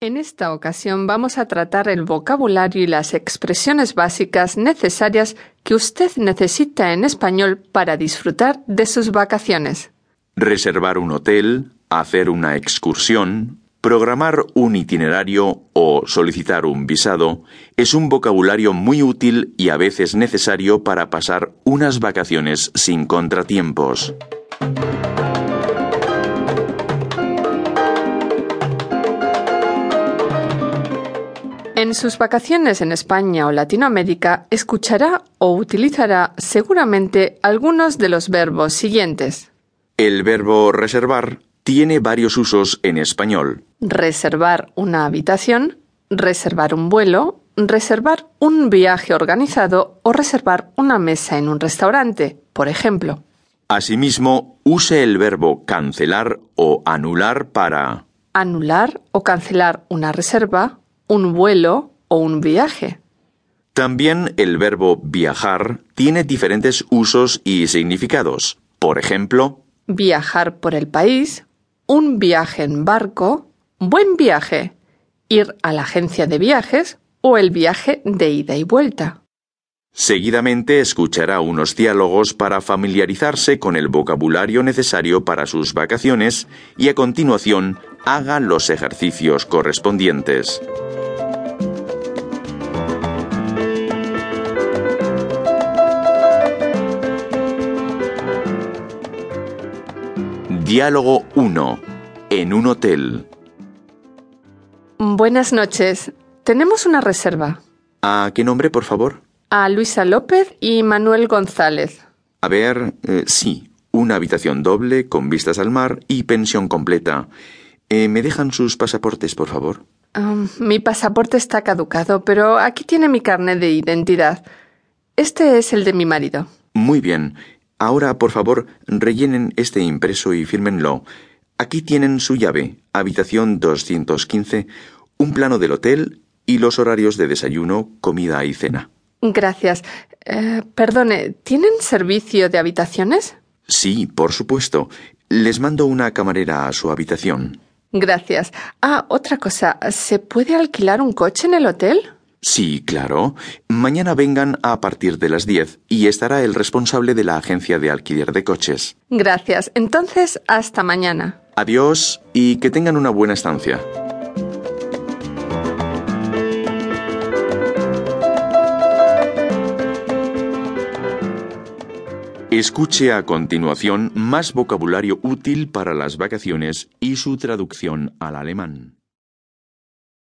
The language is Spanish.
En esta ocasión vamos a tratar el vocabulario y las expresiones básicas necesarias que usted necesita en español para disfrutar de sus vacaciones. Reservar un hotel, hacer una excursión, programar un itinerario o solicitar un visado es un vocabulario muy útil y a veces necesario para pasar unas vacaciones sin contratiempos. En sus vacaciones en España o Latinoamérica escuchará o utilizará seguramente algunos de los verbos siguientes. El verbo reservar tiene varios usos en español. Reservar una habitación, reservar un vuelo, reservar un viaje organizado o reservar una mesa en un restaurante, por ejemplo. Asimismo, use el verbo cancelar o anular para Anular o cancelar una reserva, un vuelo o un viaje. También el verbo viajar tiene diferentes usos y significados. Por ejemplo, Viajar por el país, un viaje en barco, buen viaje, ir a la agencia de viajes o el viaje de ida y vuelta. seguidamente escuchará unos diálogos para familiarizarse con el vocabulario necesario para sus vacaciones y a continuación haga los ejercicios correspondientes. Diálogo 1. En un hotel. Buenas noches. Tenemos una reserva. ¿A qué nombre, por favor? A Luisa López y Manuel González. A ver, eh, sí, una habitación doble con vistas al mar y pensión completa. Eh, ¿Me dejan sus pasaportes, por favor? Um, mi pasaporte está caducado, pero aquí tiene mi carnet de identidad. Este es el de mi marido. Muy bien. Ahora, por favor, rellenen este impreso y fírmenlo. Aquí tienen su llave, habitación 215, un plano del hotel y los horarios de desayuno, comida y cena. Gracias. Eh, perdone, ¿tienen servicio de habitaciones? Sí, por supuesto. Les mando una camarera a su habitación. Gracias. Ah, otra cosa. ¿Se puede alquilar un coche en el hotel? Sí, claro. Mañana vengan a partir de las 10 y estará el responsable de la agencia de alquiler de coches. Gracias. Entonces, hasta mañana. Adiós y que tengan una buena estancia. Escuche a continuación más vocabulario útil para las vacaciones y su traducción al alemán.